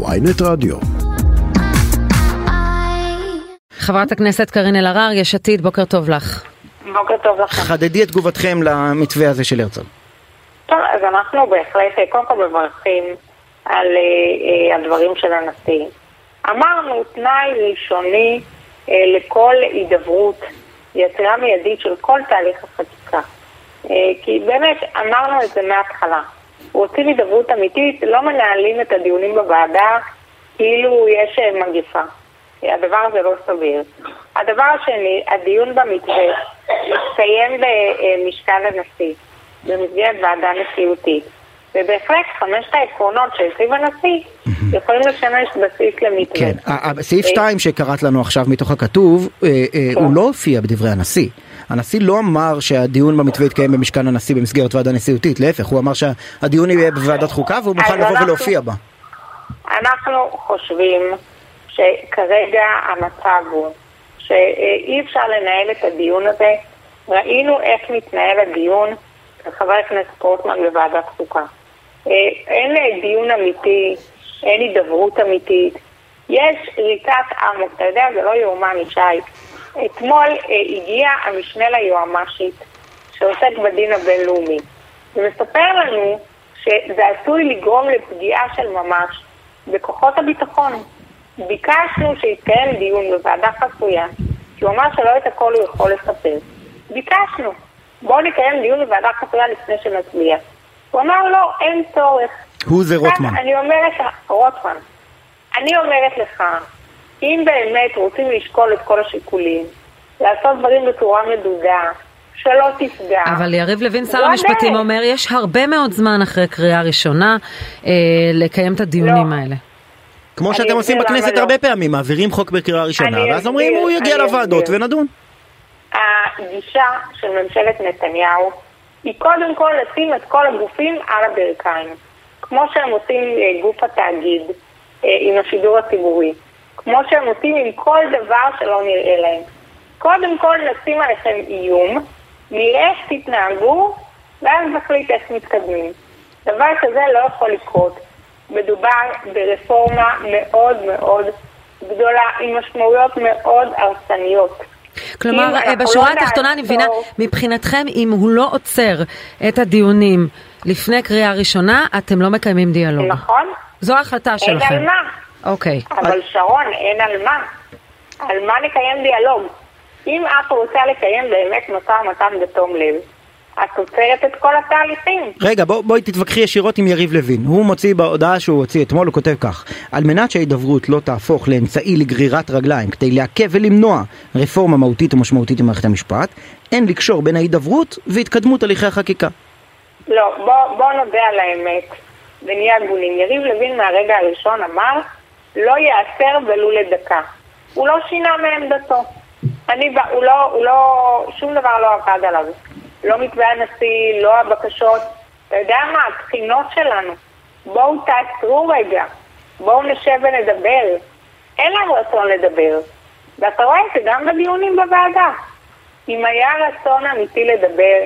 ויינט רדיו. חברת הכנסת קארין אלהרר, יש עתיד, בוקר טוב לך. בוקר טוב לכם. חדדי את תגובתכם למתווה הזה של הרצוג. טוב, אז אנחנו בהחלט, קודם כל מברכים על אה, אה, הדברים של הנשיא. אמרנו, תנאי ראשוני אה, לכל הידברות, יצירה מיידית של כל תהליך החקיקה. כי באמת, אמרנו את זה מההתחלה. רוצים הידברות אמיתית, לא מנהלים את הדיונים בוועדה כאילו יש אה, מגפה. הדבר הזה לא סביר. הדבר השני, הדיון במתווה מתקיים במשכן הנשיא, במסגרת ועדה נשיאותית. ובהחלט חמשת העקרונות שהציב הנשיא יכולים לשמש בסיס למתווה. כן, סעיף 2 שקראת לנו עכשיו מתוך הכתוב, אה, אה, הוא לא הופיע בדברי הנשיא. הנשיא לא אמר שהדיון במתווה יתקיים במשכן הנשיא במסגרת ועדה נשיאותית, להפך, הוא אמר שהדיון יהיה בוועדת חוקה והוא מוכן לבוא אנחנו- ולהופיע בה. אנחנו חושבים שכרגע המצב הוא שאי אפשר לנהל את הדיון הזה. ראינו איך מתנהל הדיון של חבר הכנסת רוטמן בוועדת חוקה. אה, אין דיון אמיתי, אין הידברות אמיתית. יש ריצת אמוק, אתה יודע, זה לא יאומן, ישי. אתמול אה, הגיע המשנה ליועמ"שית שעוסק בדין הבינלאומי, ומספר לנו שזה עשוי לגרום לפגיעה של ממש בכוחות הביטחון. ביקשנו שיתקיים דיון בוועדה חסויה, כי הוא אמר שלא את הכל הוא יכול לספר. ביקשנו, בואו נקיים דיון בוועדה חסויה לפני שנצביע. הוא אמר לא, אין צורך. הוא זה רוטמן. אני אומרת לך, רוטמן, אני אומרת לך, אם באמת רוצים לשקול את כל השיקולים, לעשות דברים בצורה מדודה, שלא תפגע. אבל יריב לוין, שר המשפטים. אומר, יש הרבה מאוד זמן אחרי קריאה ראשונה אה, לקיים את הדיונים לא. האלה. כמו שאתם עושים בכנסת לא. הרבה פעמים, מעבירים חוק בקריאה ראשונה, אני ואז אומרים הוא יגיע לוועדות אסביר. ונדון. הגישה של ממשלת נתניהו היא קודם כל לשים את כל הגופים על הברכיים. כמו שהם עושים אה, גוף התאגיד אה, עם השידור הציבורי. כמו שהם עושים עם כל דבר שלא נראה להם. קודם כל נשים עליכם איום, נראה איך תתנהגו, ואז נחליט איך מתקדמים. דבר כזה לא יכול לקרות. מדובר ברפורמה מאוד מאוד גדולה, עם משמעויות מאוד הרסניות. כלומר, בשורה לא התחתונה אני מבינה, מבחינתכם, אם הוא לא עוצר את הדיונים לפני קריאה ראשונה, אתם לא מקיימים דיאלוג. נכון? זו ההחלטה אין שלכם. על מה. אוקיי. אבל שרון, אין על מה. על מה נקיים דיאלוג? אם את רוצה לקיים באמת משא ומתן בתום לב, את עוצרת את כל התהליכים. רגע, בוא, בואי תתווכחי ישירות עם יריב לוין. הוא מוציא בהודעה שהוא הוציא אתמול, הוא כותב כך: על מנת שההידברות לא תהפוך לאמצעי לגרירת רגליים כדי לעכב ולמנוע רפורמה מהותית ומשמעותית במערכת המשפט, אין לקשור בין ההידברות והתקדמות הליכי החקיקה. לא, בוא, בוא נודה על האמת ונהיה הגונים. יריב לוין מהרגע הראשון אמר, לא ייאסר ולו לדקה. הוא לא שינה מעמדתו. אני, הוא לא, הוא לא, שום דבר לא עבד עליו. לא מתווה הנשיא, לא הבקשות. אתה יודע מה, התחינות שלנו. בואו תעצרו רגע. בואו נשב ונדבר. אין לנו רצון לדבר. ואתה רואה את זה גם בדיונים בוועדה. אם היה רצון אמיתי לדבר,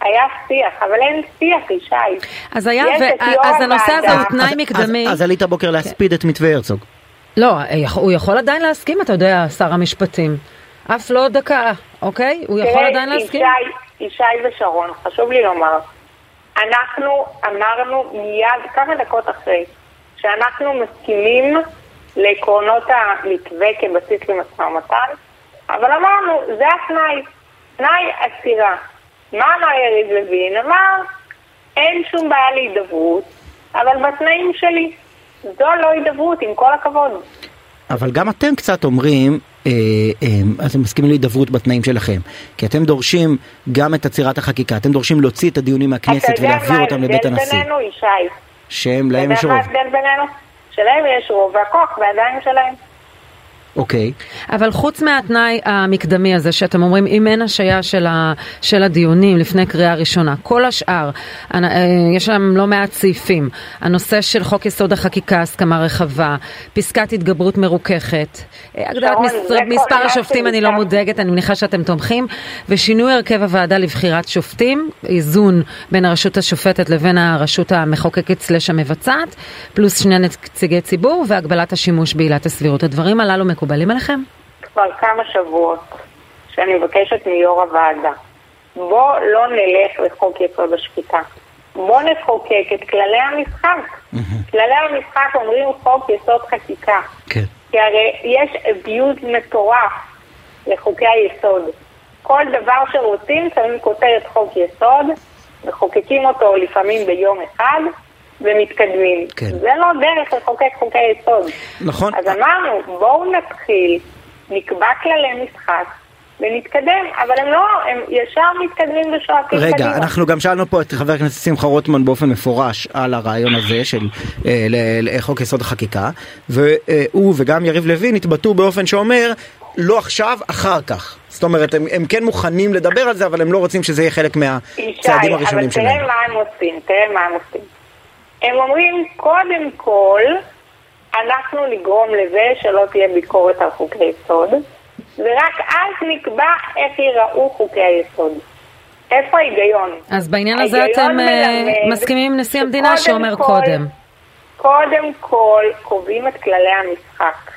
היה שיח, אבל אין שיח, ישי. אז היה, ו- יו"ר אז הנושא הזה. הוא תנאי אז- מקדמי. אז, אז עלית הבוקר להספיד את מתווה הרצוג. לא, הוא יכול עדיין להסכים, אתה יודע, שר המשפטים. אף לא דקה, אוקיי? הוא יכול תראה, עדיין להסכים? ישי, ישי ושרון, חשוב לי לומר, אנחנו אמרנו מיד, כמה דקות אחרי, שאנחנו מסכימים לעקרונות המתווה כבסיס למשא ומתן, אבל אמרנו, זה התנאי, תנאי עצירה. מה אמר יריב לוין? אמר, אין שום בעיה להידברות, אבל בתנאים שלי. זו לא הידברות, עם כל הכבוד. אבל גם אתם קצת אומרים, אה, אה, אתם מסכימים להידברות בתנאים שלכם. כי אתם דורשים גם את עצירת החקיקה, אתם דורשים להוציא את הדיונים מהכנסת אתה יודע ולהעביר מה אותם לבית ההבדל הנשיא. בינינו, ישי? שהם אתה להם יודע יש מה רוב. ההבדל בינינו? שלהם יש רוב והכוח בידיים שלהם. אוקיי. אבל חוץ מהתנאי המקדמי הזה שאתם אומרים אם אין השעיה של, ה, של הדיונים לפני קריאה ראשונה, כל השאר, אה, יש להם לא מעט סעיפים, הנושא של חוק יסוד החקיקה, הסכמה רחבה, פסקת התגברות מרוככת, אה, הגדלת מספר, מספר השופטים אני לא מודאגת, אני מניחה שאתם תומכים, ושינוי הרכב הוועדה לבחירת שופטים, איזון בין הרשות השופטת לבין הרשות המחוקקת סלש המבצעת, פלוס שני נציגי ציבור והגבלת השימוש בעילת הסבירות. הדברים הללו מקובלים. עליכם? כבר כמה שבועות שאני מבקשת מיו"ר הוועדה, בוא לא נלך לחוק יסוד השפיטה. בוא נחוקק את כללי המשחק. כללי המשחק אומרים חוק יסוד חקיקה. כן. כי הרי יש abuse מטורף לחוקי היסוד. כל דבר שרוצים שמים כותרת חוק יסוד, מחוקקים אותו לפעמים ביום אחד, ומתקדמים. כן. זה לא דרך לחוקק חוקי יסוד. נכון. אז אמרנו, בואו נתחיל, נקבע כללי משחק. ונתקדם, אבל הם לא, הם ישר מתקדמים ושואפים קדימה. רגע, אנחנו גם שאלנו פה את חבר הכנסת שמחה רוטמן באופן מפורש על הרעיון הזה של אה, חוק יסוד החקיקה, והוא וגם יריב לוין התבטאו באופן שאומר, לא עכשיו, אחר כך. זאת אומרת, הם, הם כן מוכנים לדבר על זה, אבל הם לא רוצים שזה יהיה חלק מהצעדים הראשונים שלהם. ישי, אבל תראה מה הם עושים, תראה מה הם עושים. הם אומרים, קודם כל, אנחנו נגרום לזה שלא תהיה ביקורת על חוקי יסוד, ורק אז נקבע איך ייראו חוקי היסוד. איפה ההיגיון? אז בעניין הזה אתם אה, מסכימים עם נשיא המדינה שאומר כל, קודם. קודם כל קובעים את כללי המשחק.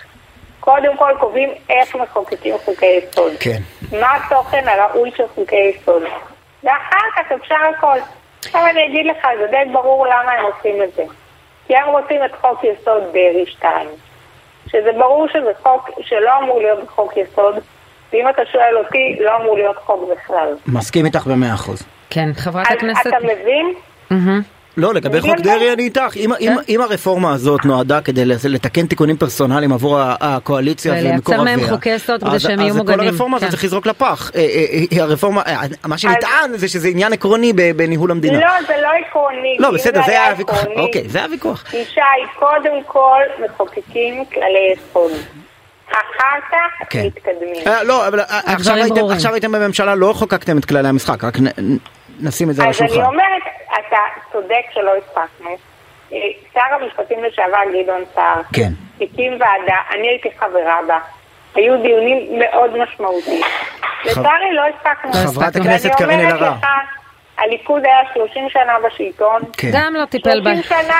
קודם כל קובעים איך מחוקקים חוקי יסוד. כן. מה התוכן הראוי של חוקי יסוד. ואחר כך אפשר הכל. עכשיו אני אגיד לך, זה די ברור למה הם עושים את זה. כי הם רוצים את חוק יסוד דרעי 2, שזה ברור שזה חוק שלא אמור להיות בחוק יסוד, ואם אתה שואל אותי, לא אמור להיות חוק בכלל. מסכים איתך במאה אחוז. כן, חברת הכנסת... אתה מבין? Mm-hmm. לא, לגבי חוק דרעי אני איתך. אם, אם, כן. אם הרפורמה הזאת נועדה כדי לתקן תיקונים פרסונליים עבור הקואליציה ומקורביה, ולייצר מהם חוקי יסוד כדי שהם יהיו מוגנים. אז כל הרפורמה הזאת כן. צריך לזרוק לפח. אה, אה, אה, הרפורמה, מה שנטען זה שזה עניין עקרוני בניהול המדינה. לא, זה לא עקרוני. לא, בסדר, זה היה הוויכוח. אוקיי, זה הוויכוח. ישי, קודם כל מחוקקים כללי יסוד. אחר כך כן. מתקדמים. לא, אבל עכשיו הייתם בממשלה, לא חוקקתם את כללי המשחק, רק נשים את זה על השולחן. אז אני אומרת, אתה צודק שלא הספקנו. אה, שר המשפטים לשעבר גדעון סער כן. הקים ועדה, אני הייתי חברה בה. היו דיונים מאוד משמעותיים. לצערי לא הספקנו. חברת הכנסת קארין אלהרר. ואני אומרת לך, הליכוד היה 30 שנה בשלטון. כן. גם לא טיפל בה. 30 שנה...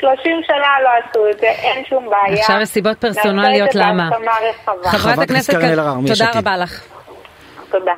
30 שנה לא עשו את זה, אין שום בעיה. עכשיו יש סיבות פרסונליות למה. חברת הכנסת קארין אלהרר, תודה רבה לך. תודה.